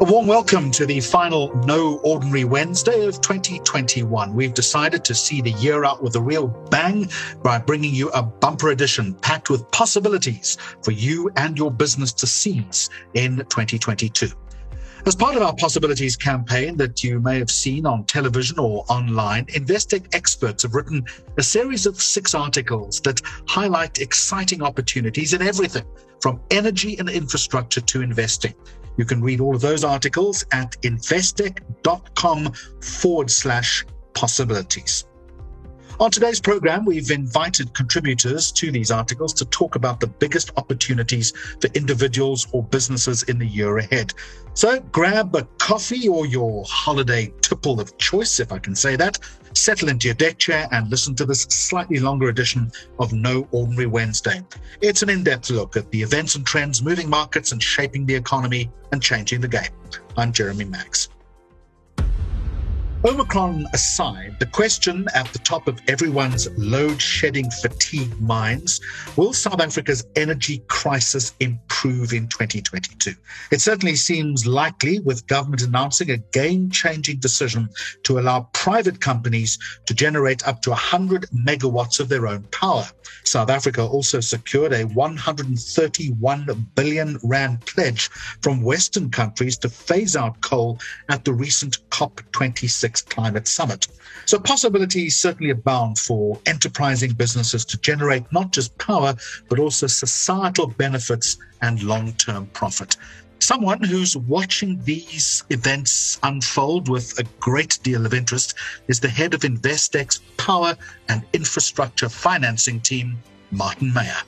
A warm welcome to the final No Ordinary Wednesday of 2021. We've decided to see the year out with a real bang by bringing you a bumper edition packed with possibilities for you and your business to seize in 2022. As part of our possibilities campaign that you may have seen on television or online, Investec experts have written a series of six articles that highlight exciting opportunities in everything from energy and infrastructure to investing. You can read all of those articles at investec.com forward slash possibilities. On today's program, we've invited contributors to these articles to talk about the biggest opportunities for individuals or businesses in the year ahead. So grab a coffee or your holiday tipple of choice, if I can say that, settle into your deck chair and listen to this slightly longer edition of No Ordinary Wednesday. It's an in depth look at the events and trends moving markets and shaping the economy and changing the game. I'm Jeremy Maggs. Omicron aside, the question at the top of everyone's load shedding fatigue minds will South Africa's energy crisis improve in 2022? It certainly seems likely, with government announcing a game changing decision to allow private companies to generate up to 100 megawatts of their own power. South Africa also secured a 131 billion rand pledge from Western countries to phase out coal at the recent COP26 Climate Summit. So possibilities certainly abound for enterprising businesses to generate not just power, but also societal benefits and long term profit. Someone who's watching these events unfold with a great deal of interest is the head of Investec's power and infrastructure financing team, Martin Meyer.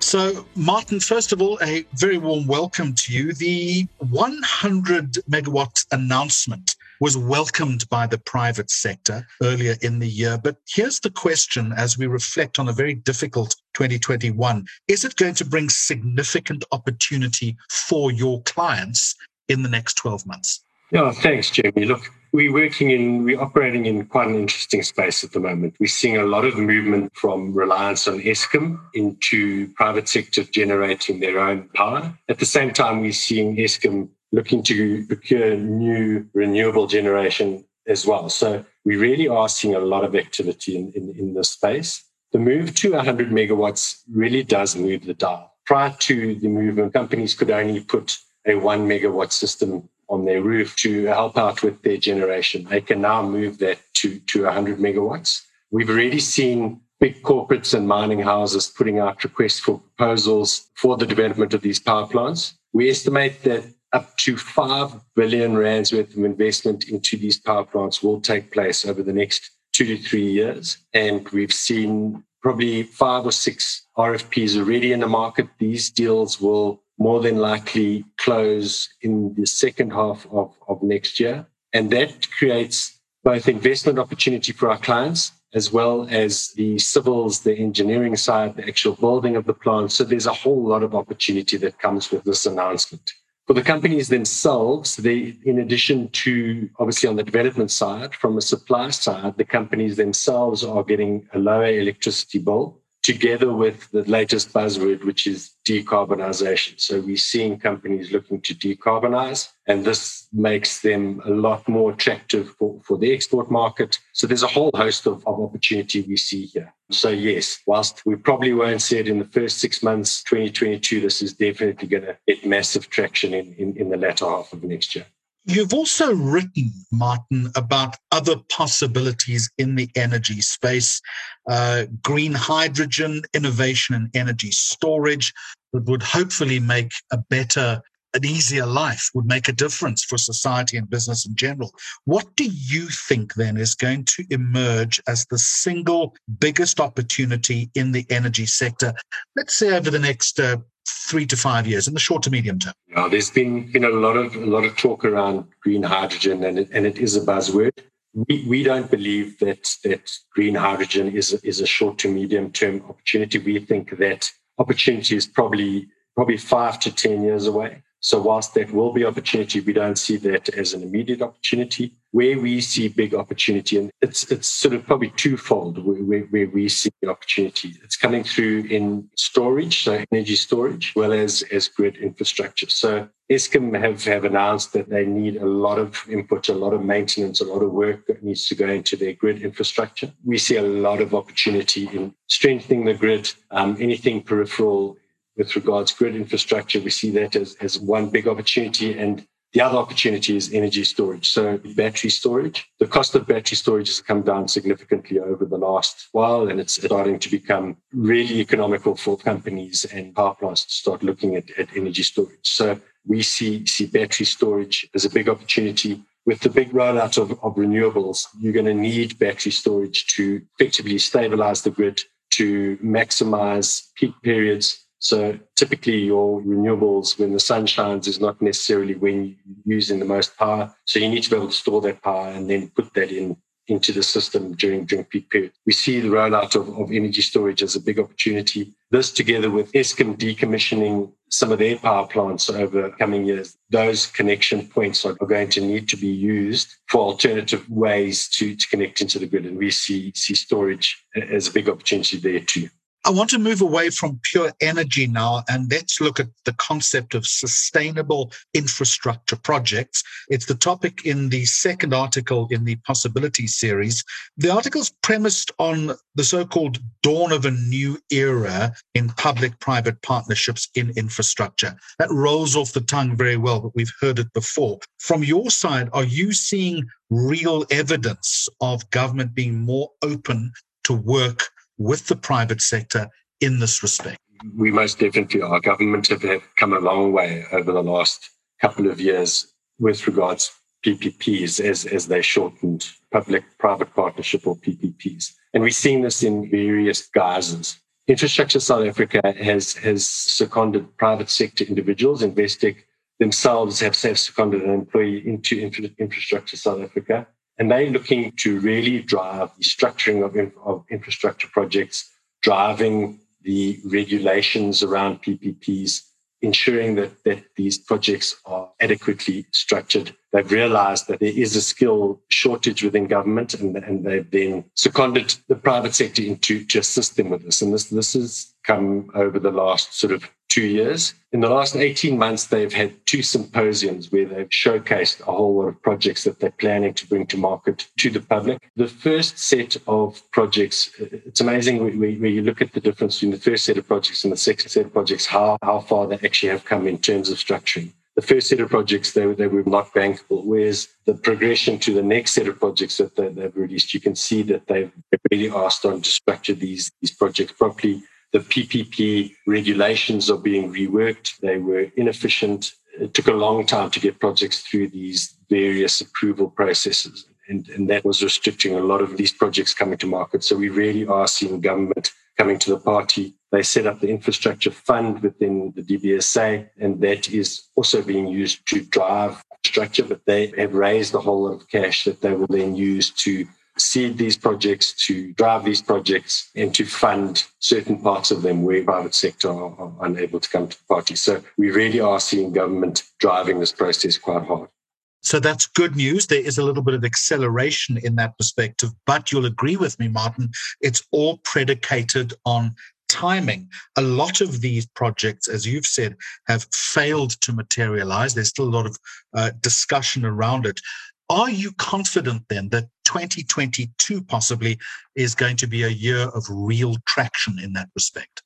So, Martin, first of all, a very warm welcome to you. The 100 megawatt announcement was welcomed by the private sector earlier in the year. But here's the question as we reflect on a very difficult 2021 Is it going to bring significant opportunity for your clients in the next 12 months? Yeah, thanks, Jamie. Look, we're working in, we're operating in quite an interesting space at the moment. We're seeing a lot of movement from reliance on Eskom into private sector generating their own power. At the same time, we're seeing Eskom looking to procure new renewable generation as well. So we really are seeing a lot of activity in, in, in this space. The move to 100 megawatts really does move the dial. Prior to the movement, companies could only put a one megawatt system on their roof to help out with their generation. They can now move that to, to 100 megawatts. We've already seen big corporates and mining houses putting out requests for proposals for the development of these power plants. We estimate that up to 5 billion rands worth of investment into these power plants will take place over the next two to three years. And we've seen probably five or six RFPs already in the market. These deals will more than likely close in the second half of, of next year. And that creates both investment opportunity for our clients as well as the civils, the engineering side, the actual building of the plant. So there's a whole lot of opportunity that comes with this announcement. For the companies themselves, they, in addition to obviously on the development side, from a supply side, the companies themselves are getting a lower electricity bill together with the latest buzzword, which is decarbonization. So we're seeing companies looking to decarbonize, and this makes them a lot more attractive for, for the export market. So there's a whole host of, of opportunity we see here. So yes, whilst we probably won't see it in the first six months, 2022, this is definitely going to get massive traction in, in, in the latter half of next year. You've also written, Martin, about other possibilities in the energy space, uh, green hydrogen, innovation and energy storage that would hopefully make a better, an easier life, would make a difference for society and business in general. What do you think then is going to emerge as the single biggest opportunity in the energy sector, let's say over the next uh, three to five years in the short to medium term? There's been been a lot of a lot of talk around green hydrogen, and it, and it is a buzzword. We, we don't believe that that green hydrogen is a, is a short to medium term opportunity. We think that opportunity is probably probably five to ten years away. So whilst that will be opportunity, we don't see that as an immediate opportunity. Where we see big opportunity, and it's it's sort of probably twofold where, where we see the opportunity. It's coming through in storage, so energy storage, as well as as grid infrastructure. So Eskom have, have announced that they need a lot of input, a lot of maintenance, a lot of work that needs to go into their grid infrastructure. We see a lot of opportunity in strengthening the grid, um, anything peripheral with regards grid infrastructure. We see that as, as one big opportunity. And the other opportunity is energy storage. So battery storage. The cost of battery storage has come down significantly over the last while, and it's starting to become really economical for companies and power plants to start looking at, at energy storage. So we see, see battery storage as a big opportunity. With the big rollout of, of renewables, you're going to need battery storage to effectively stabilize the grid, to maximize peak periods so typically your renewables when the sun shines is not necessarily when you're using the most power. So you need to be able to store that power and then put that in into the system during, during peak period. We see the rollout of, of energy storage as a big opportunity. This together with Eskom decommissioning some of their power plants over coming years, those connection points are, are going to need to be used for alternative ways to, to connect into the grid. And we see, see storage as a big opportunity there too. I want to move away from pure energy now and let's look at the concept of sustainable infrastructure projects. It's the topic in the second article in the possibility series. The article's premised on the so-called dawn of a new era in public-private partnerships in infrastructure. That rolls off the tongue very well, but we've heard it before. From your side, are you seeing real evidence of government being more open to work with the private sector in this respect? We most definitely are. Government have, have come a long way over the last couple of years with regards PPPs as, as they shortened public private partnership or PPPs. And we're seeing this in various guises. Infrastructure South Africa has, has seconded private sector individuals. Investec themselves have, have seconded an employee into infra, Infrastructure South Africa. And they're looking to really drive the structuring of, of infrastructure projects, driving the regulations around PPPs, ensuring that, that these projects are adequately structured. They've realized that there is a skill shortage within government and, and they've then seconded the private sector into to assist them with this. And this, this has come over the last sort of two years. In the last 18 months, they've had two symposiums where they've showcased a whole lot of projects that they're planning to bring to market to the public. The first set of projects, it's amazing where, you look at the difference between the first set of projects and the second set of projects, how, how far they actually have come in terms of structuring. The first set of projects, they, they were not bankable, whereas the progression to the next set of projects that they, have released, you can see that they've really are starting to structure these, these projects properly the PPP regulations are being reworked. They were inefficient. It took a long time to get projects through these various approval processes. And, and that was restricting a lot of these projects coming to market. So we really are seeing government coming to the party. They set up the infrastructure fund within the DBSA, and that is also being used to drive structure, but they have raised a whole lot of cash that they will then use to seed these projects, to drive these projects, and to fund certain parts of them where private sector are, are unable to come to the party. So we really are seeing government driving this process quite hard. So that's good news. There is a little bit of acceleration in that perspective, but you'll agree with me, Martin, it's all predicated on timing. A lot of these projects, as you've said, have failed to materialize. There's still a lot of uh, discussion around it. Are you confident then that 2022 possibly is going to be a year of real traction in that respect?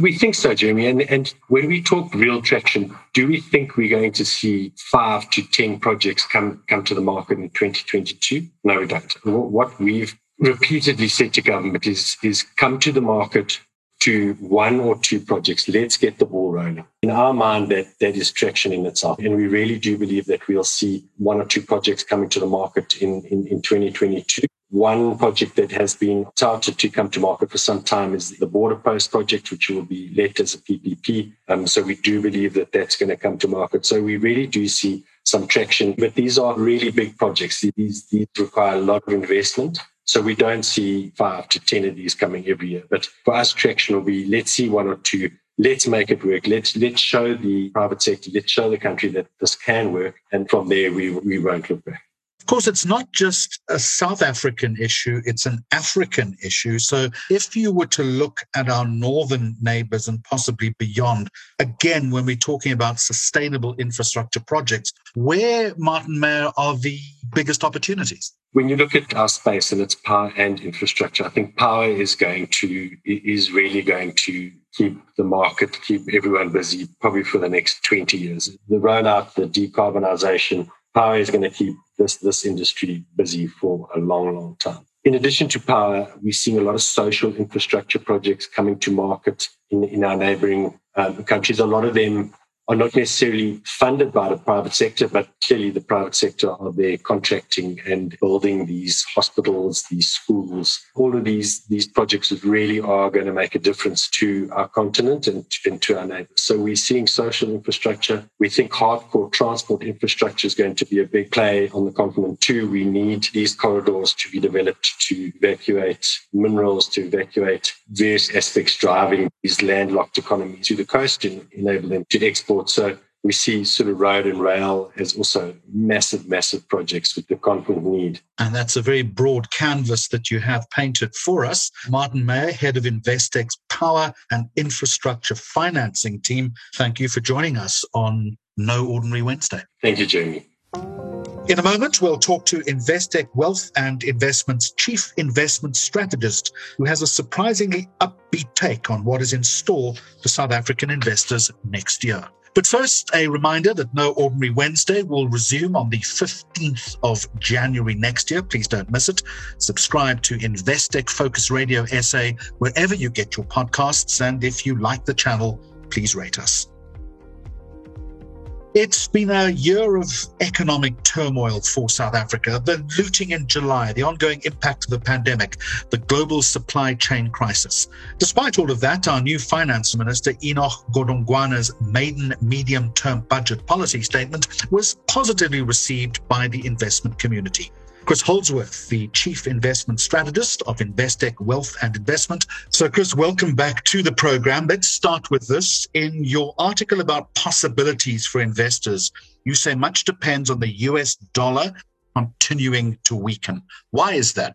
We think so, Jeremy. And, and when we talk real traction, do we think we're going to see five to 10 projects come, come to the market in 2022? No, we don't. What we've repeatedly said to government is, is come to the market to one or two projects. Let's get the ball rolling. In our mind, that, that is traction in itself. And we really do believe that we'll see one or two projects coming to the market in, in, in 2022. One project that has been touted to come to market for some time is the Border Post project, which will be let as a PPP. Um, so we do believe that that's going to come to market. So we really do see some traction, but these are really big projects. These, these require a lot of investment. So we don't see five to 10 of these coming every year. But for us, traction will be let's see one or two. Let's make it work. Let's let's show the private sector, let's show the country that this can work. And from there we we won't look back. Of course, it's not just a South African issue, it's an African issue. So if you were to look at our northern neighbors and possibly beyond, again, when we're talking about sustainable infrastructure projects, where, Martin Meyer, are the biggest opportunities? When you look at our space and its power and infrastructure, I think power is going to, is really going to keep the market, keep everyone busy probably for the next 20 years. The run out, the decarbonization, power is going to keep this, this industry busy for a long, long time. In addition to power, we're seeing a lot of social infrastructure projects coming to market in, in our neighboring um, countries. A lot of them are not necessarily funded by the private sector, but clearly the private sector are there contracting and building these hospitals, these schools. All of these, these projects really are going to make a difference to our continent and, and to our neighbors. So we're seeing social infrastructure. We think hardcore transport infrastructure is going to be a big play on the continent too. We need these corridors to be developed to evacuate minerals, to evacuate various aspects driving these landlocked economies to the coast and enable them to export so we see sort of road and rail as also massive, massive projects with the continent need. And that's a very broad canvas that you have painted for us. Martin Meyer, head of Investec's Power and Infrastructure Financing Team, thank you for joining us on No Ordinary Wednesday. Thank you, Jamie. In a moment, we'll talk to Investec Wealth and Investments Chief Investment Strategist, who has a surprisingly upbeat take on what is in store for South African investors next year. But first, a reminder that No Ordinary Wednesday will resume on the 15th of January next year. Please don't miss it. Subscribe to Investec Focus Radio SA wherever you get your podcasts. And if you like the channel, please rate us. It's been a year of economic turmoil for South Africa. The looting in July, the ongoing impact of the pandemic, the global supply chain crisis. Despite all of that, our new finance minister, Enoch Godongwana's maiden medium term budget policy statement was positively received by the investment community. Chris Holdsworth, the Chief Investment Strategist of Investec Wealth and Investment. So, Chris, welcome back to the program. Let's start with this. In your article about possibilities for investors, you say much depends on the US dollar continuing to weaken. Why is that?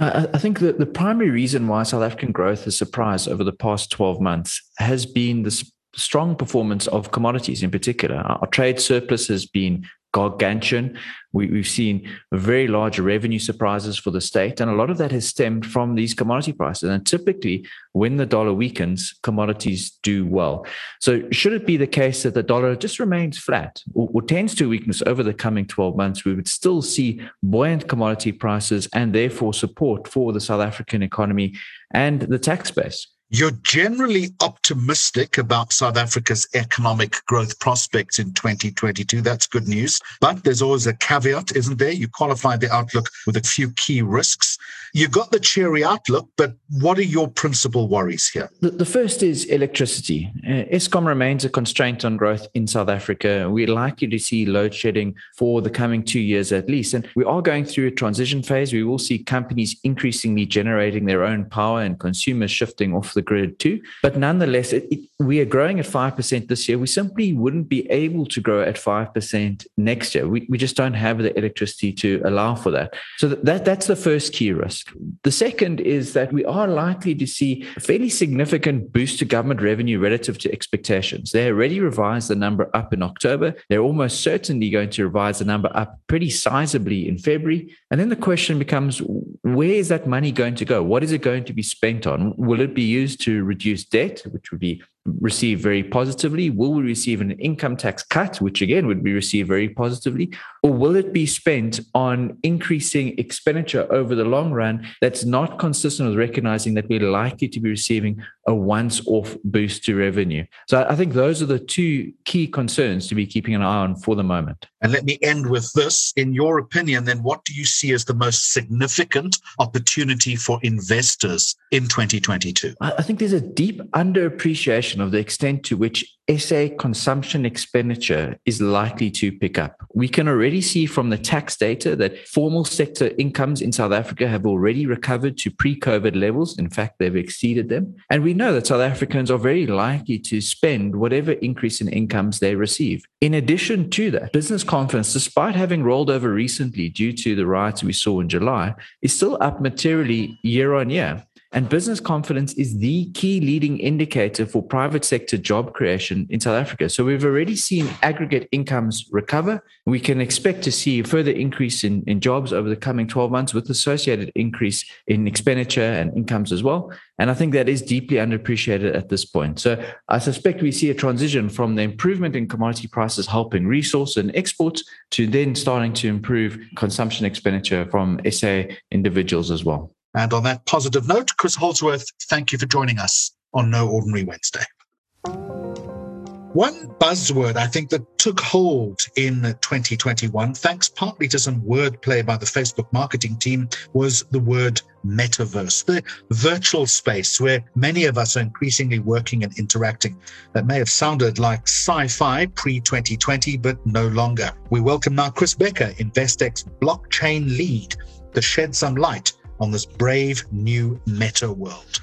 Uh, I think that the primary reason why South African growth has surprised over the past 12 months has been the strong performance of commodities in particular. Our trade surplus has been gargantuan. We, have seen very large revenue surprises for the state, and a lot of that has stemmed from these commodity prices. And typically, when the dollar weakens, commodities do well. So, should it be the case that the dollar just remains flat or, or tends to weakness over the coming 12 months, we would still see buoyant commodity prices and therefore support for the South African economy and the tax base. You're generally optimistic about South Africa's economic growth prospects in 2022. That's good news. But there's always a caveat, isn't there? You qualify the outlook with a few key risks. You got the cheery outlook, but what are your principal worries here? The, the first is electricity. Uh, Eskom remains a constraint on growth in South Africa. We're likely to see load shedding for the coming two years at least. And we are going through a transition phase. We will see companies increasingly generating their own power and consumers shifting off the grid too. But nonetheless, it, it, we are growing at 5% this year. We simply wouldn't be able to grow at 5% next year. We, we just don't have the electricity to allow for that. So that, that's the first key risk. The second is that we are likely to see a fairly significant boost to government revenue relative to expectations. They already revised the number up in October. They're almost certainly going to revise the number up pretty sizably in February. And then the question becomes where is that money going to go? What is it going to be spent on? Will it be used to reduce debt, which would be received very positively? Will we receive an income tax cut, which again would be received very positively? Or will it be spent on increasing expenditure over the long run that's not consistent with recognizing that we're likely to be receiving a once off boost to revenue? So I think those are the two key concerns to be keeping an eye on for the moment. And let me end with this. In your opinion, then, what do you see as the most significant opportunity for investors in 2022? I think there's a deep underappreciation of the extent to which SA consumption expenditure is likely to pick up. We can already see from the tax data that formal sector incomes in South Africa have already recovered to pre COVID levels. In fact, they've exceeded them. And we know that South Africans are very likely to spend whatever increase in incomes they receive. In addition to that, business confidence, despite having rolled over recently due to the riots we saw in July, is still up materially year on year. And business confidence is the key leading indicator for private sector job creation in South Africa. So we've already seen aggregate incomes recover. We can expect to see a further increase in, in jobs over the coming 12 months with associated increase in expenditure and incomes as well. And I think that is deeply underappreciated at this point. So I suspect we see a transition from the improvement in commodity prices helping resource and exports to then starting to improve consumption expenditure from SA individuals as well. And on that positive note, Chris Holdsworth, thank you for joining us on No Ordinary Wednesday. One buzzword I think that took hold in 2021, thanks partly to some wordplay by the Facebook marketing team, was the word metaverse, the virtual space where many of us are increasingly working and interacting. That may have sounded like sci fi pre 2020, but no longer. We welcome now Chris Becker, Investec's blockchain lead, to shed some light on this brave new meta world.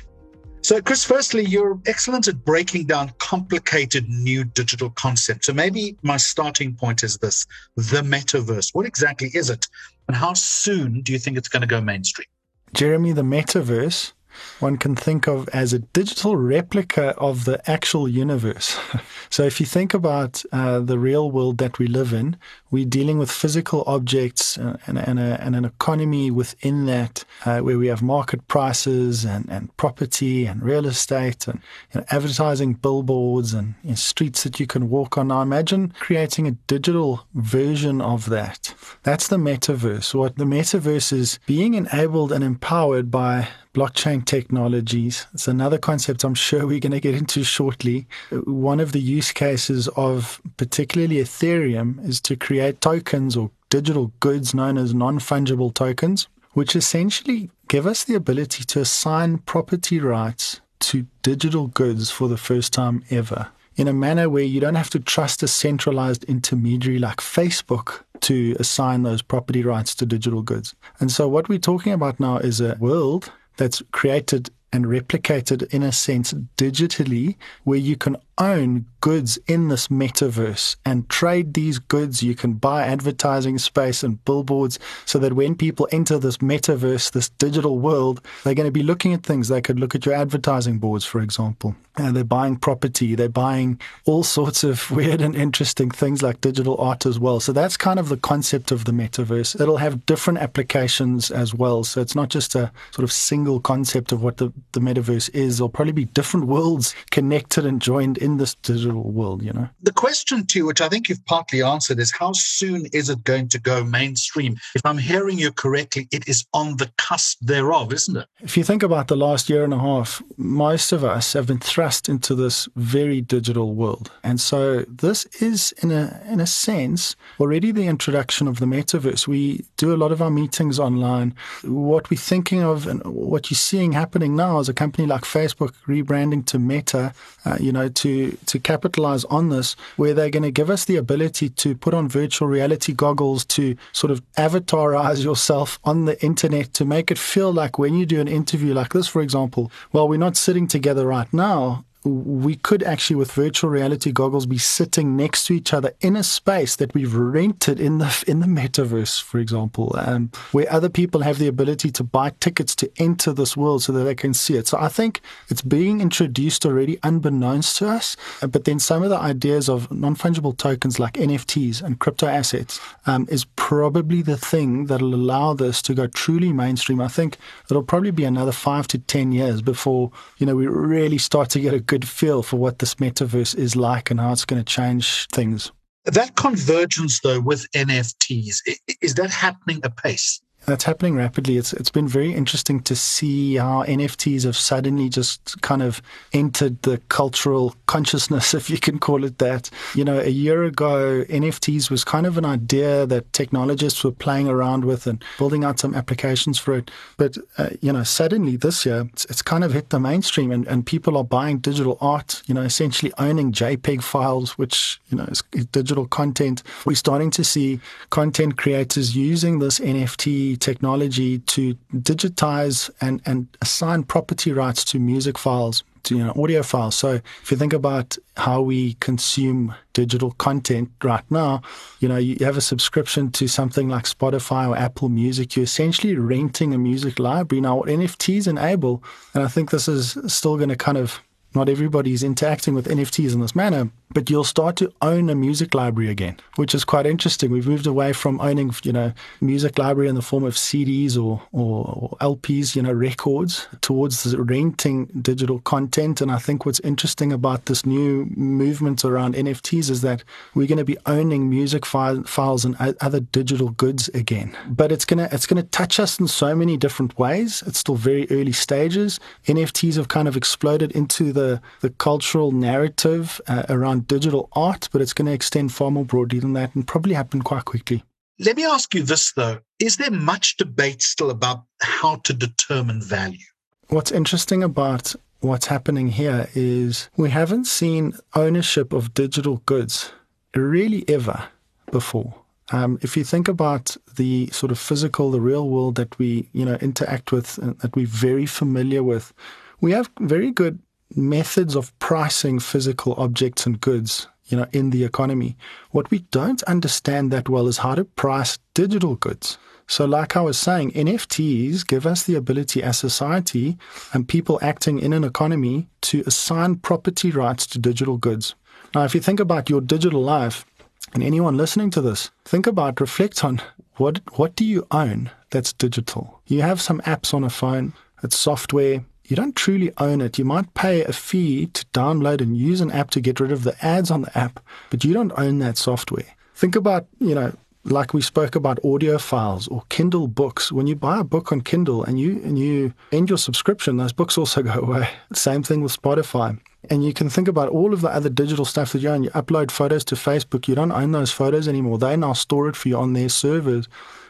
So, Chris, firstly, you're excellent at breaking down complicated new digital concepts. So, maybe my starting point is this the metaverse. What exactly is it? And how soon do you think it's going to go mainstream? Jeremy, the metaverse one can think of as a digital replica of the actual universe. so, if you think about uh, the real world that we live in, we're dealing with physical objects and, and, and, a, and an economy within that uh, where we have market prices and, and property and real estate and you know, advertising billboards and you know, streets that you can walk on. Now, imagine creating a digital version of that. That's the metaverse. What the metaverse is being enabled and empowered by blockchain technologies. It's another concept I'm sure we're going to get into shortly. One of the use cases of particularly Ethereum is to create tokens or digital goods known as non fungible tokens, which essentially give us the ability to assign property rights to digital goods for the first time ever in a manner where you don't have to trust a centralized intermediary like Facebook to assign those property rights to digital goods. And so, what we're talking about now is a world that's created and replicated in a sense digitally where you can own goods in this metaverse and trade these goods. You can buy advertising space and billboards so that when people enter this metaverse, this digital world, they're going to be looking at things. They could look at your advertising boards, for example. And they're buying property, they're buying all sorts of weird and interesting things like digital art as well. So that's kind of the concept of the metaverse. It'll have different applications as well. So it's not just a sort of single concept of what the, the metaverse is. There'll probably be different worlds connected and joined in this digital world, you know? The question, too, which I think you've partly answered, is how soon is it going to go mainstream? If I'm hearing you correctly, it is on the cusp thereof, isn't it? If you think about the last year and a half, most of us have been thrust into this very digital world. And so this is, in a, in a sense, already the introduction of the metaverse. We do a lot of our meetings online. What we're thinking of and what you're seeing happening now is a company like Facebook rebranding to Meta, uh, you know, to to capitalize on this, where they're going to give us the ability to put on virtual reality goggles to sort of avatarize yourself on the internet to make it feel like when you do an interview like this, for example, well, we're not sitting together right now we could actually, with virtual reality goggles, be sitting next to each other in a space that we've rented in the in the metaverse, for example, um, where other people have the ability to buy tickets to enter this world so that they can see it. So I think it's being introduced already, unbeknownst to us. Uh, but then some of the ideas of non fungible tokens like NFTs and crypto assets um, is probably the thing that'll allow this to go truly mainstream. I think it'll probably be another five to ten years before you know we really start to get a good good feel for what this metaverse is like and how it's going to change things. That convergence, though, with NFTs, is that happening apace? That's happening rapidly. It's it's been very interesting to see how NFTs have suddenly just kind of entered the cultural consciousness, if you can call it that. You know, a year ago, NFTs was kind of an idea that technologists were playing around with and building out some applications for it. But uh, you know, suddenly this year, it's, it's kind of hit the mainstream, and, and people are buying digital art. You know, essentially owning JPEG files, which you know is, is digital content. We're starting to see content creators using this NFT technology to digitize and, and assign property rights to music files to you know audio files. So if you think about how we consume digital content right now, you know, you have a subscription to something like Spotify or Apple Music, you're essentially renting a music library. Now, what NFTs enable, and I think this is still going to kind of not everybody's interacting with NFTs in this manner, but you'll start to own a music library again, which is quite interesting. We've moved away from owning, you know, music library in the form of CDs or, or, or LPs, you know, records, towards renting digital content. And I think what's interesting about this new movement around NFTs is that we're going to be owning music fi- files and other digital goods again. But it's gonna it's gonna touch us in so many different ways. It's still very early stages. NFTs have kind of exploded into the the, cultural narrative uh, around digital art, but it's going to extend far more broadly than that and probably happen quite quickly. Let me ask you this, though. Is there much debate still about how to determine value? What's interesting about what's happening here is we haven't seen ownership of digital goods really ever before. Um, if you think about the sort of physical, the real world that we, you know, interact with, that we're very familiar with, we have very good methods of pricing physical objects and goods you know in the economy what we don't understand that well is how to price digital goods. So like i was saying nfts give us the ability as society and people acting in an economy to assign property rights to digital goods. Now if you think about your digital life and anyone listening to this think about reflect on what what do you own that's digital? You have some apps on a phone it's software you don't truly own it. You might pay a fee to download and use an app to get rid of the ads on the app, but you don't own that software. Think about, you know, like we spoke about audio files or Kindle books. When you buy a book on Kindle and you and you end your subscription, those books also go away. Same thing with Spotify. And you can think about all of the other digital stuff that you own. You upload photos to Facebook, you don't own those photos anymore. They now store it for you on their servers.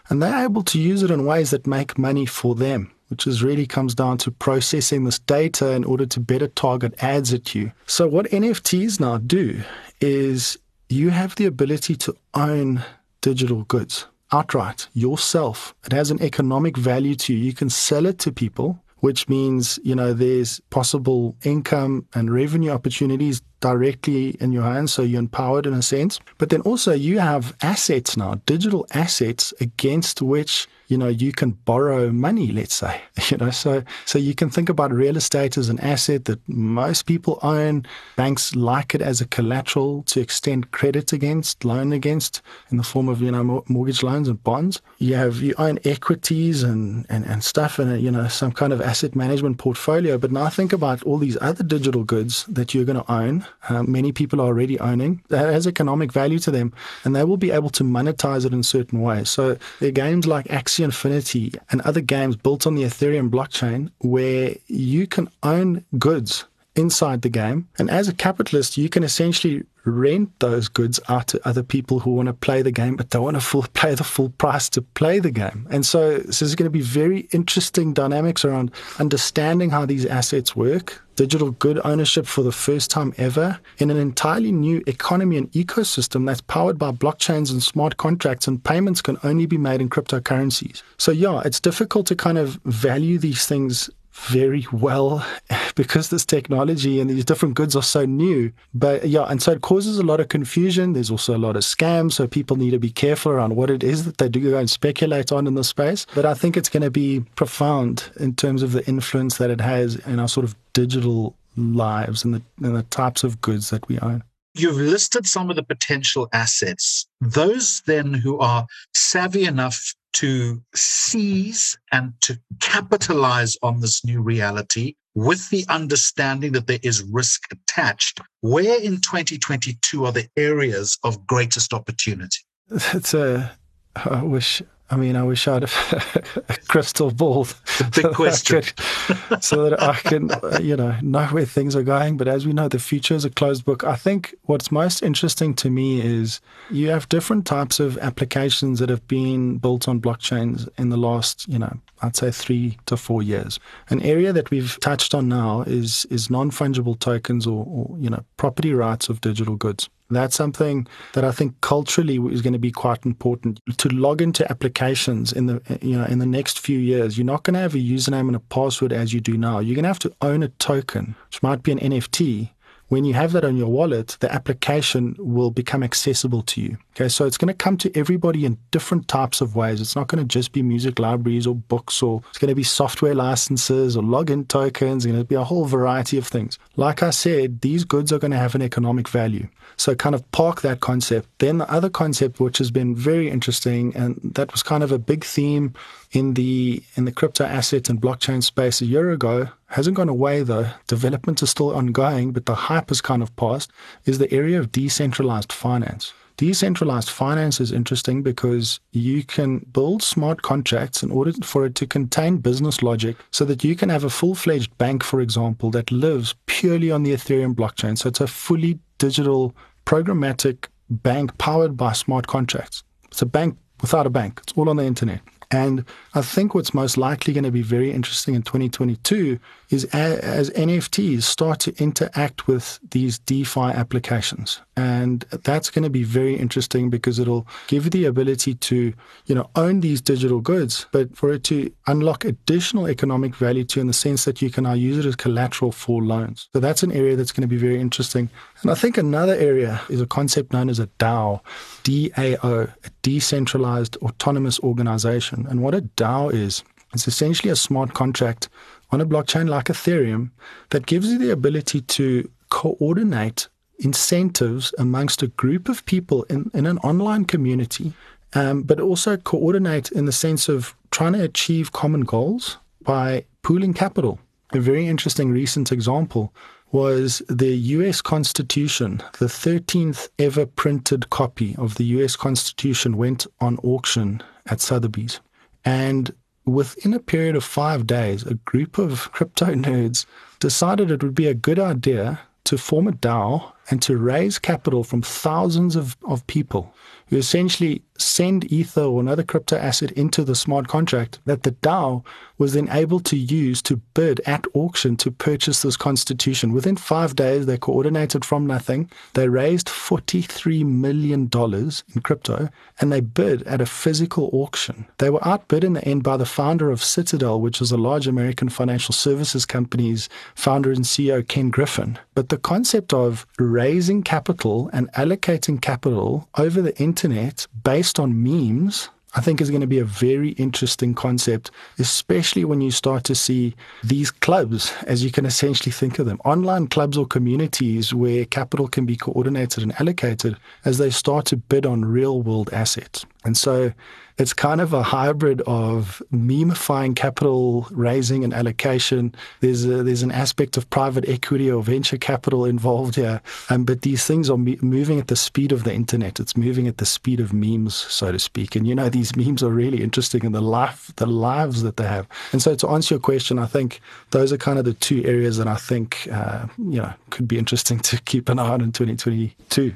And they're able to use it in ways that make money for them which is really comes down to processing this data in order to better target ads at you. So what NFTs now do is you have the ability to own digital goods outright yourself. It has an economic value to you. You can sell it to people, which means, you know, there's possible income and revenue opportunities directly in your hands. So you're empowered in a sense. But then also you have assets now, digital assets against which you know, you can borrow money, let's say, you know, so, so you can think about real estate as an asset that most people own. Banks like it as a collateral to extend credit against, loan against in the form of, you know, mortgage loans and bonds. You have, you own equities and, and, and stuff in a, you know, some kind of asset management portfolio. But now think about all these other digital goods that you're going to own. Um, many people are already owning that has economic value to them and they will be able to monetize it in certain ways. So there are games like Axie Axie Infinity and other games built on the Ethereum blockchain where you can own goods inside the game. And as a capitalist, you can essentially rent those goods out to other people who want to play the game, but don't want to full, pay the full price to play the game. And so, so there's going to be very interesting dynamics around understanding how these assets work, digital good ownership for the first time ever in an entirely new economy and ecosystem that's powered by blockchains and smart contracts, and payments can only be made in cryptocurrencies. So, yeah, it's difficult to kind of value these things very well because this technology and these different goods are so new. But yeah, and so it causes a lot of confusion. There's also a lot of scams. So people need to be careful around what it is that they do go and speculate on in the space. But I think it's going to be profound in terms of the influence that it has in our sort of digital lives and the, and the types of goods that we own. You've listed some of the potential assets. Those then who are savvy enough to seize and to capitalize on this new reality with the understanding that there is risk attached. Where in 2022 are the areas of greatest opportunity? That's a, I wish I mean, I wish I had a, crystal ball. Big question. Could, so that I can, uh, you know, know where things are going. But as we know, the future is a closed book. I think what's most interesting to me is you have different types of applications that have been built on blockchains in the last, you know, I'd say three to four years. An area that we've touched on now is is non fungible tokens or, or you know property rights of digital goods. That's something that I think culturally is going to be quite important to log into applications in the you know in the next few years. You're not going to have a username and a password as you do now. You're going to have to own a token, which might be an NFT, when you have that on your wallet, the application will become accessible to you. Okay, so it's going to come to everybody in different types of ways. It's not going to just be music libraries or books, or it's going to be software licenses or login tokens. It's going to be a whole variety of things. Like I said, these goods are going to have an economic value. So kind of park that concept. Then the other concept, which has been very interesting, and that was kind of a big theme in the in the crypto asset and blockchain space a year ago, hasn't gone away though. Development is still ongoing, but the hype has kind of passed. Is the area of decentralized finance. Decentralized finance is interesting because you can build smart contracts in order for it to contain business logic so that you can have a full fledged bank, for example, that lives purely on the Ethereum blockchain. So it's a fully digital programmatic bank powered by smart contracts. It's a bank without a bank, it's all on the internet. And I think what's most likely going to be very interesting in 2022 is as NFTs start to interact with these DeFi applications. And that's going to be very interesting because it'll give you the ability to, you know, own these digital goods, but for it to unlock additional economic value to in the sense that you can now use it as collateral for loans. So that's an area that's going to be very interesting. And I think another area is a concept known as a DAO, DAO, a decentralized autonomous organization. And what a DAO is, it's essentially a smart contract on a blockchain like Ethereum that gives you the ability to coordinate incentives amongst a group of people in, in an online community, um, but also coordinate in the sense of trying to achieve common goals by pooling capital. A very interesting recent example was the US Constitution. The 13th ever printed copy of the US Constitution went on auction at Sotheby's. And within a period of five days, a group of crypto nerds decided it would be a good idea to form a DAO and to raise capital from thousands of, of people who essentially send Ether or another crypto asset into the smart contract that the DAO was then able to use to bid at auction to purchase this constitution. Within five days, they coordinated from nothing. They raised $43 million in crypto and they bid at a physical auction. They were outbid in the end by the founder of Citadel, which is a large American financial services company's founder and CEO, Ken Griffin. But the concept of raising capital and allocating capital over the internet based on memes I think is going to be a very interesting concept, especially when you start to see these clubs, as you can essentially think of them, online clubs or communities where capital can be coordinated and allocated as they start to bid on real world assets. And so it's kind of a hybrid of memifying capital raising and allocation. There's a, there's an aspect of private equity or venture capital involved here, um, but these things are me- moving at the speed of the internet. It's moving at the speed of memes, so to speak. And you know these memes are really interesting in the life the lives that they have. And so to answer your question, I think those are kind of the two areas that I think uh, you know could be interesting to keep an eye on in 2022.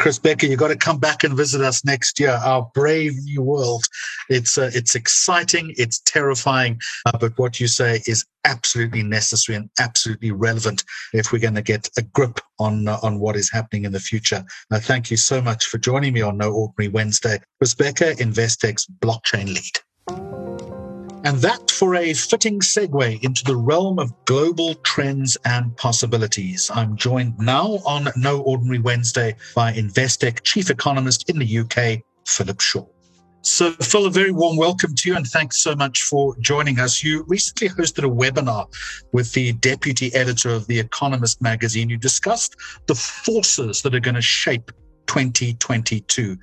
Chris Becker, you've got to come back and visit us next year. Our brave new world. It's uh, it's exciting. It's terrifying. Uh, but what you say is absolutely necessary and absolutely relevant if we're going to get a grip on uh, on what is happening in the future. Thank you so much for joining me on No Ordinary Wednesday. Chris Becker, Investec's blockchain lead. And that for a fitting segue into the realm of global trends and possibilities. I'm joined now on No Ordinary Wednesday by Investec Chief Economist in the UK, Philip Shaw. So, Phil, a very warm welcome to you and thanks so much for joining us. You recently hosted a webinar with the deputy editor of The Economist magazine. You discussed the forces that are going to shape 2022.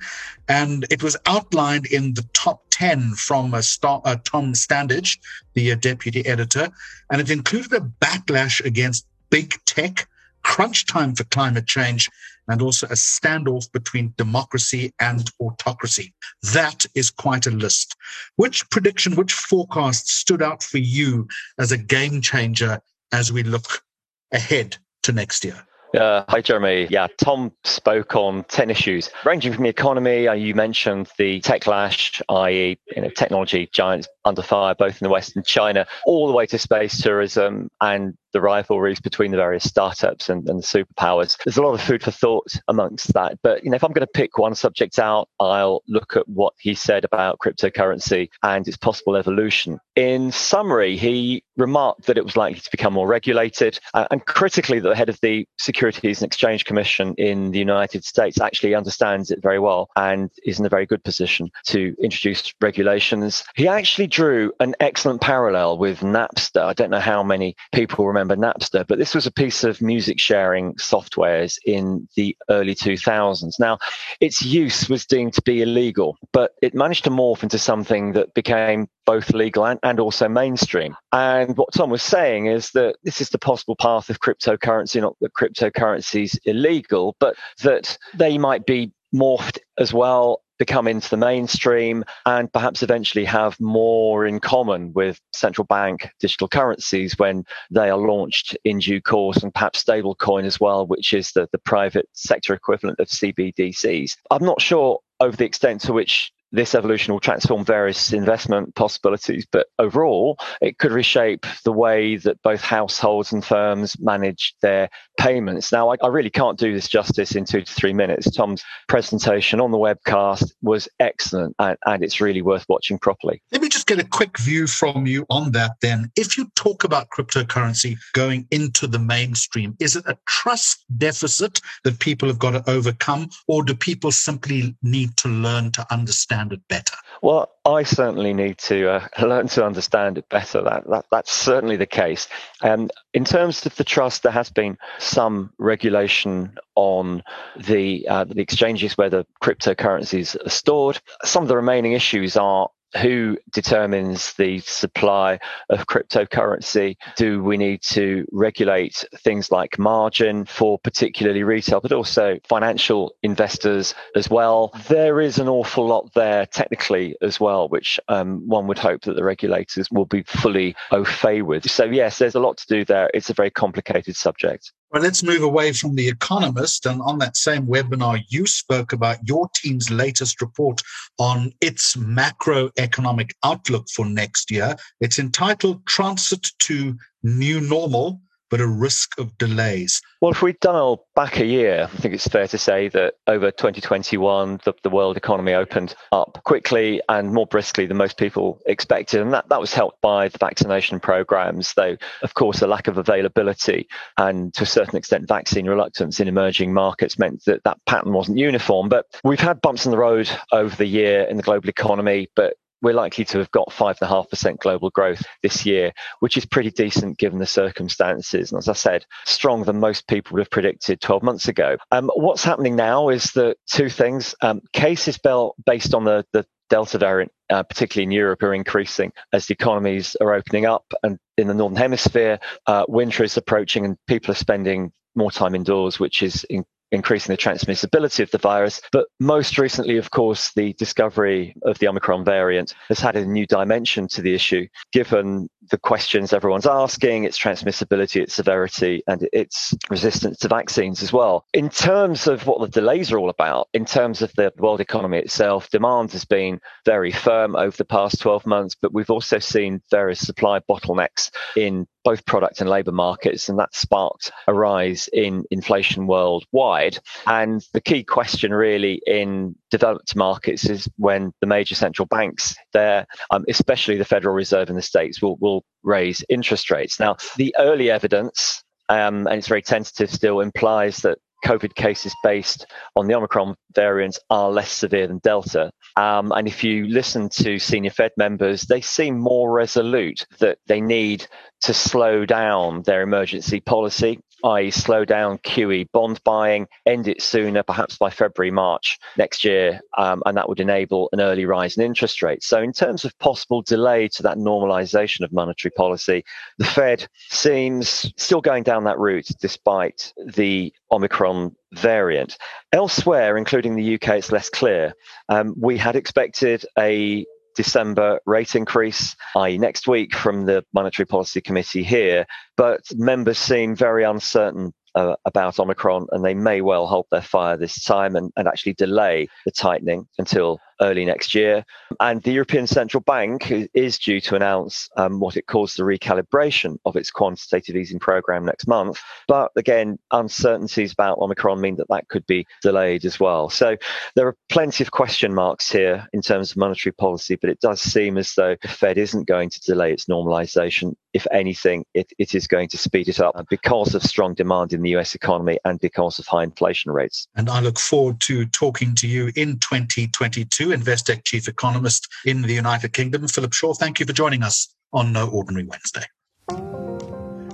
And it was outlined in the top 10 from uh, Star, uh, Tom Standage, the uh, deputy editor. And it included a backlash against big tech, crunch time for climate change, and also a standoff between democracy and autocracy. That is quite a list. Which prediction, which forecast stood out for you as a game changer as we look ahead to next year? Uh, hi, Jeremy. Yeah, Tom spoke on 10 issues, ranging from the economy. Uh, you mentioned the techlash, i.e., you know, technology giants under fire, both in the West and China, all the way to space tourism and the rivalries between the various startups and, and the superpowers. There's a lot of food for thought amongst that. But you know, if I'm going to pick one subject out, I'll look at what he said about cryptocurrency and its possible evolution. In summary, he remarked that it was likely to become more regulated, uh, and critically, that the head of the Securities and Exchange Commission in the United States actually understands it very well and is in a very good position to introduce regulations. He actually drew an excellent parallel with Napster. I don't know how many people remember Napster, but this was a piece of music sharing softwares in the early 2000s. Now, its use was deemed to be illegal, but it managed to morph into something that became both legal and, and also mainstream. And what Tom was saying is that this is the possible path of cryptocurrency, not that cryptocurrency is illegal, but that they might be morphed as well become into the mainstream and perhaps eventually have more in common with central bank digital currencies when they are launched in due course and perhaps stablecoin as well, which is the, the private sector equivalent of CBDCs. I'm not sure over the extent to which this evolution will transform various investment possibilities, but overall, it could reshape the way that both households and firms manage their payments. Now, I, I, really can't do this justice in two to three minutes. Tom's presentation on the webcast was excellent, and, and it's really worth watching properly. Let me just get a quick view from you on that then. If you talk about cryptocurrency going into the mainstream, is it a trust deficit that people have got to overcome, or do people simply need to learn to understand? Understand it better? Well, I certainly need to uh, learn to understand it better. That, that that's certainly the case. Um, in terms of the trust, there has been some regulation on the uh, the exchanges where the cryptocurrencies are stored. Some of the remaining issues are who determines the supply of cryptocurrency? Do we need to regulate things like margin for particularly retail, but also financial investors as well? There is an awful lot there technically as well, which um, one would hope that the regulators will be fully au fait with. So, yes, there's a lot to do there. It's a very complicated subject. Well, let's move away from The Economist. And on that same webinar, you spoke about your team's latest report on its macroeconomic outlook for next year. It's entitled Transit to New Normal but a risk of delays. Well, if we dial back a year, I think it's fair to say that over 2021, the, the world economy opened up quickly and more briskly than most people expected. And that, that was helped by the vaccination programs, though, of course, a lack of availability and to a certain extent, vaccine reluctance in emerging markets meant that that pattern wasn't uniform. But we've had bumps in the road over the year in the global economy, but we're likely to have got 5.5% global growth this year, which is pretty decent given the circumstances. And as I said, stronger than most people would have predicted 12 months ago. Um, what's happening now is that two things. Um, cases based on the, the Delta variant, uh, particularly in Europe, are increasing as the economies are opening up. And in the Northern Hemisphere, uh, winter is approaching and people are spending more time indoors, which is in- increasing the transmissibility of the virus. But most recently, of course, the discovery of the Omicron variant has had a new dimension to the issue, given the questions everyone's asking, its transmissibility, its severity, and its resistance to vaccines as well. In terms of what the delays are all about, in terms of the world economy itself, demand has been very firm over the past 12 months, but we've also seen various supply bottlenecks in both product and labor markets, and that sparked a rise in inflation worldwide. And the key question, really, in developed markets is when the major central banks there, um, especially the Federal Reserve in the States, will, will raise interest rates. Now, the early evidence, um, and it's very tentative still, implies that COVID cases based on the Omicron variant are less severe than Delta. Um, and if you listen to senior Fed members, they seem more resolute that they need to slow down their emergency policy i.e., slow down QE bond buying, end it sooner, perhaps by February, March next year, um, and that would enable an early rise in interest rates. So, in terms of possible delay to that normalization of monetary policy, the Fed seems still going down that route despite the Omicron variant. Elsewhere, including the UK, it's less clear. Um, we had expected a December rate increase, i.e., next week from the Monetary Policy Committee here. But members seem very uncertain uh, about Omicron, and they may well hold their fire this time and, and actually delay the tightening until early next year. And the European Central Bank is due to announce um, what it calls the recalibration of its quantitative easing program next month. But again, uncertainties about Omicron mean that that could be delayed as well. So there are plenty of question marks here in terms of monetary policy, but it does seem as though the Fed isn't going to delay its normalization. If anything, it, it is going to speed it up because of strong demand in the US economy and because of high inflation rates. And I look forward to talking to you in 2022 Investec chief economist in the United Kingdom. Philip Shaw, thank you for joining us on No Ordinary Wednesday.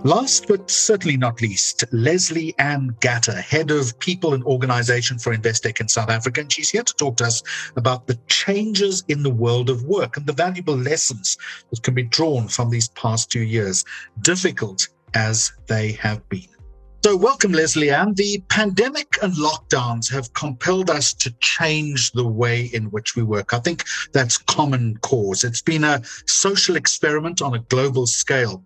Last but certainly not least, Leslie Ann Gatter, head of people and organization for Investec in South Africa. And she's here to talk to us about the changes in the world of work and the valuable lessons that can be drawn from these past two years, difficult as they have been. So, welcome, Leslie Ann. The pandemic and lockdowns have compelled us to change the way in which we work. I think that's common cause. It's been a social experiment on a global scale.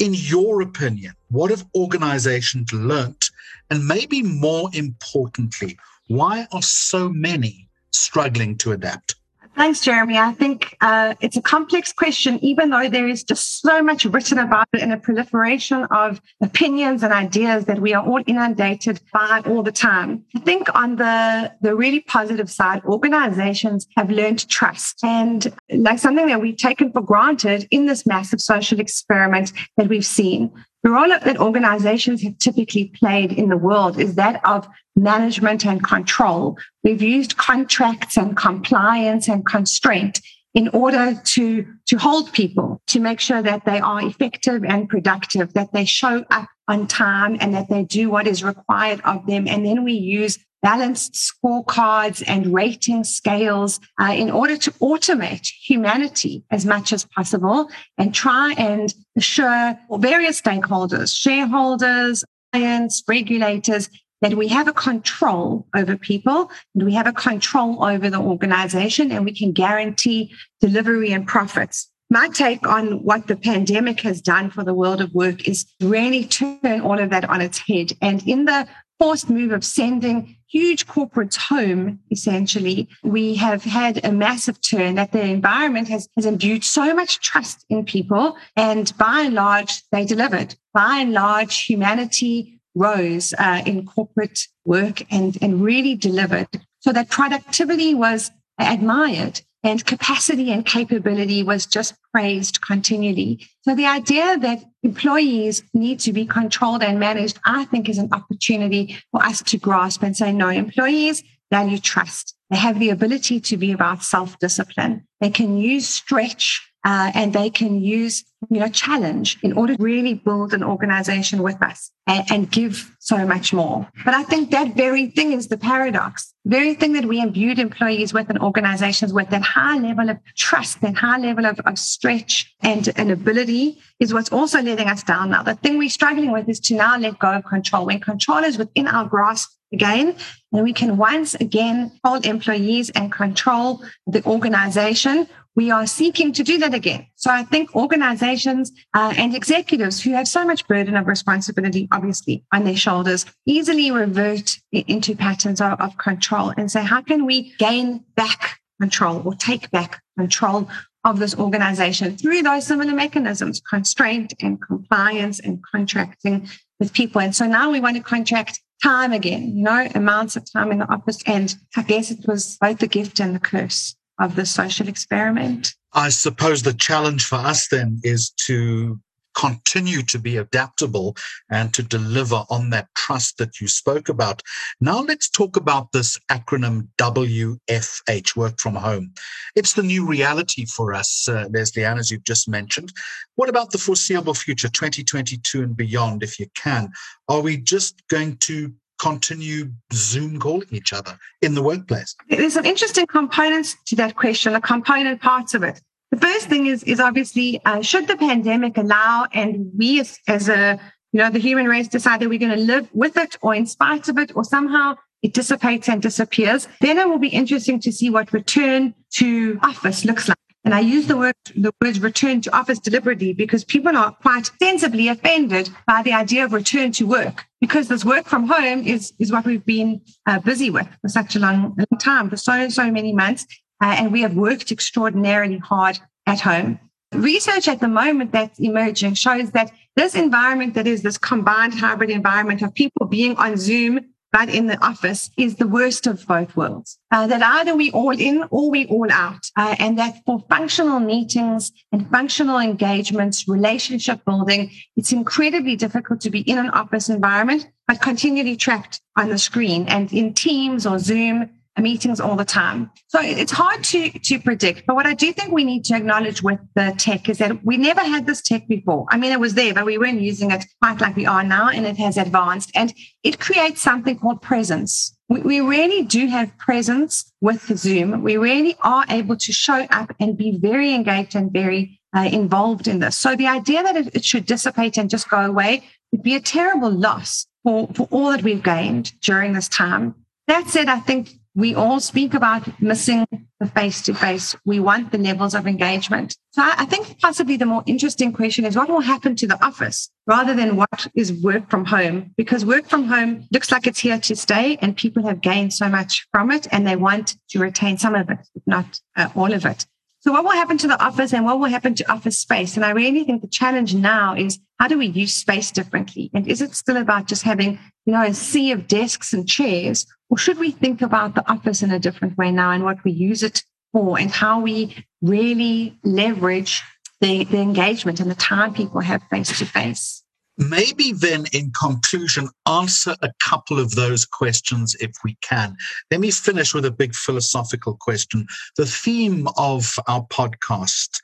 In your opinion, what have organizations learnt? And maybe more importantly, why are so many struggling to adapt? Thanks, Jeremy. I think uh, it's a complex question, even though there is just so much written about it and a proliferation of opinions and ideas that we are all inundated by all the time. I think on the, the really positive side, organizations have learned to trust and like something that we've taken for granted in this massive social experiment that we've seen. The role that organizations have typically played in the world is that of management and control. We've used contracts and compliance and constraint in order to, to hold people, to make sure that they are effective and productive, that they show up on time and that they do what is required of them. And then we use balanced scorecards and rating scales uh, in order to automate humanity as much as possible and try and assure various stakeholders, shareholders, clients, regulators, that we have a control over people and we have a control over the organization and we can guarantee delivery and profits. My take on what the pandemic has done for the world of work is really turn all of that on its head. And in the forced move of sending huge corporates home, essentially, we have had a massive turn that the environment has, has imbued so much trust in people. And by and large, they delivered. By and large, humanity rose uh, in corporate work and, and really delivered so that productivity was admired and capacity and capability was just praised continually. So the idea that employees need to be controlled and managed, I think is an opportunity for us to grasp and say, no, employees value trust. They have the ability to be about self-discipline. They can use stretch uh, and they can use you know challenge in order to really build an organization with us and, and, give so much more. But i think that very thing is the paradox. Very thing that we imbued employees with and organizations with that high level of trust that high level of, of stretch and an ability is what's also letting us down. Now the thing we're struggling with is to now let go of control. When control is within our grasp again and we can once again hold employees and control the organization we are seeking to do that again. So I think organizations uh, and executives who have so much burden of responsibility, obviously, on their shoulders, easily revert into patterns of, of control and say, how can we gain back control or take back control of this organization through those similar mechanisms, constraint and compliance and contracting with people. And so now we want to contract time again, you know, amounts of time in the office. And I guess it was both the gift and the curse of the social experiment. I suppose the challenge for us then is to continue to be adaptable and to deliver on that trust that you spoke about. Now let's talk about this acronym WFH, work from home. It's the new reality for us, uh, Leslie Ann, as you've just mentioned. What about the foreseeable future, 2022 and beyond, if you can? Are we just going to continue Zoom calling each other in the workplace? There's some interesting components to that question, the component parts of it. The first thing is, is obviously, uh, should the pandemic allow and we as, as a, you know, the human race decide that we're going to live with it or in spite of it or somehow it dissipates and disappears, then it will be interesting to see what return to office looks like. And I use the word the words return to office deliberately because people are quite sensibly offended by the idea of return to work. because this work from home is, is what we've been uh, busy with for such a long, long time, for so, so many months. Uh, and we have worked extraordinarily hard at home. Research at the moment that's emerging shows that this environment that is this combined hybrid environment of people being on Zoom but in the office is the worst of both worlds. Uh, that either we all in or we all out. Uh, and that for functional meetings and functional engagements, relationship building, it's incredibly difficult to be in an office environment, but continually trapped on the screen and in Teams or Zoom meetings all the time. So it's hard to, to predict. But what I do think we need to acknowledge with the tech is that we never had this tech before. I mean, it was there, but we weren't using it quite like we are now, and it has advanced. And it creates something called presence. We, really do have presence with Zoom. We really are able to show up and be very engaged and very uh, involved in this. So the idea that it, it should dissipate and just go away would be a terrible loss for, for all that we've gained during this time. That said, I think we all speak about missing the face to face. We want the levels of engagement. So I think possibly the more interesting question is what will happen to the office rather than what is work from home? Because work from home looks like it's here to stay and people have gained so much from it and they want to retain some of it, if not uh, all of it. So what will happen to the office and what will happen to office space? And I really think the challenge now is how do we use space differently? And is it still about just having, you know, a sea of desks and chairs? Or should we think about the office in a different way now and what we use it for and how we really leverage the, the engagement and the time people have face to face? Maybe then, in conclusion, answer a couple of those questions if we can. Let me finish with a big philosophical question. The theme of our podcast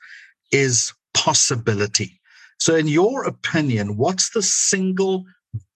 is possibility. So, in your opinion, what's the single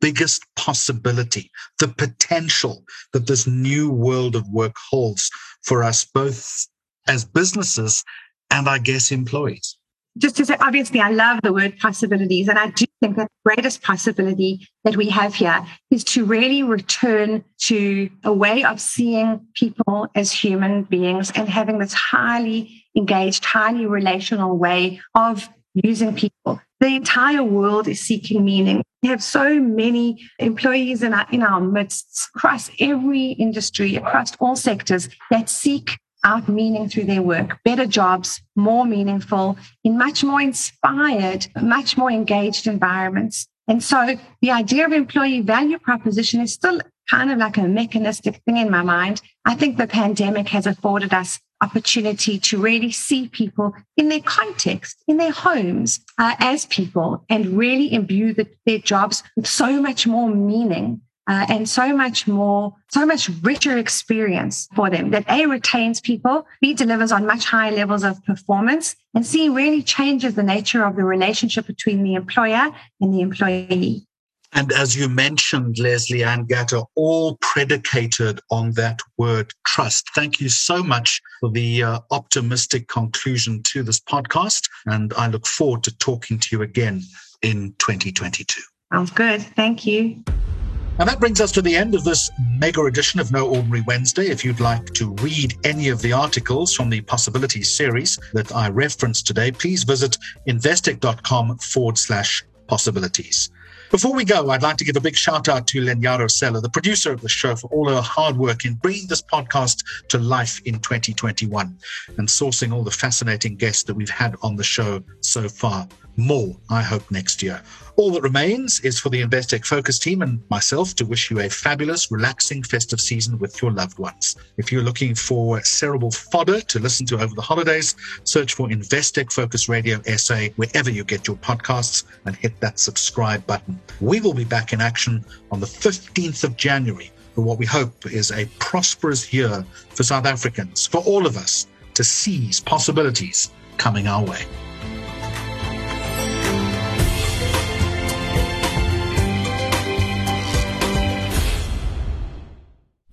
biggest possibility, the potential that this new world of work holds for us, both as businesses and I guess employees? just to say, obviously, I love the word possibilities. And I do think that the greatest possibility that we have here is to really return to a way of seeing people as human beings and having this highly engaged, highly relational way of using people. The entire world is seeking meaning. We have so many employees in our, in our midst across every industry, across all sectors that seek out meaning through their work, better jobs, more meaningful, in much more inspired, much more engaged environments. And so the idea of employee value proposition is still kind of like a mechanistic thing in my mind. I think the pandemic has afforded us opportunity to really see people in their context, in their homes uh, as people and really imbue the, their jobs with so much more meaning uh, and so much more, so much richer experience for them that A retains people, B delivers on much higher levels of performance, and C really changes the nature of the relationship between the employer and the employee. And as you mentioned, Leslie Ann Gatter, all predicated on that word trust. Thank you so much for the uh, optimistic conclusion to this podcast. And I look forward to talking to you again in 2022. Sounds good. Thank you. And that brings us to the end of this mega edition of No Ordinary Wednesday. If you'd like to read any of the articles from the Possibilities series that I referenced today, please visit investec.com forward slash possibilities. Before we go, I'd like to give a big shout out to Lenyaro Sela, the producer of the show, for all her hard work in bringing this podcast to life in 2021 and sourcing all the fascinating guests that we've had on the show so far. More, I hope, next year. All that remains is for the Investec Focus team and myself to wish you a fabulous, relaxing festive season with your loved ones. If you're looking for cerebral fodder to listen to over the holidays, search for Investec Focus Radio SA wherever you get your podcasts and hit that subscribe button. We will be back in action on the 15th of January for what we hope is a prosperous year for South Africans, for all of us to seize possibilities coming our way.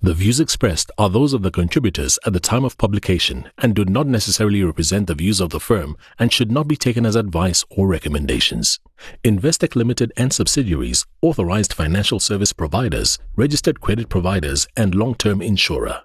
The views expressed are those of the contributors at the time of publication and do not necessarily represent the views of the firm and should not be taken as advice or recommendations. Investec Limited and subsidiaries, authorized financial service providers, registered credit providers, and long-term insurer.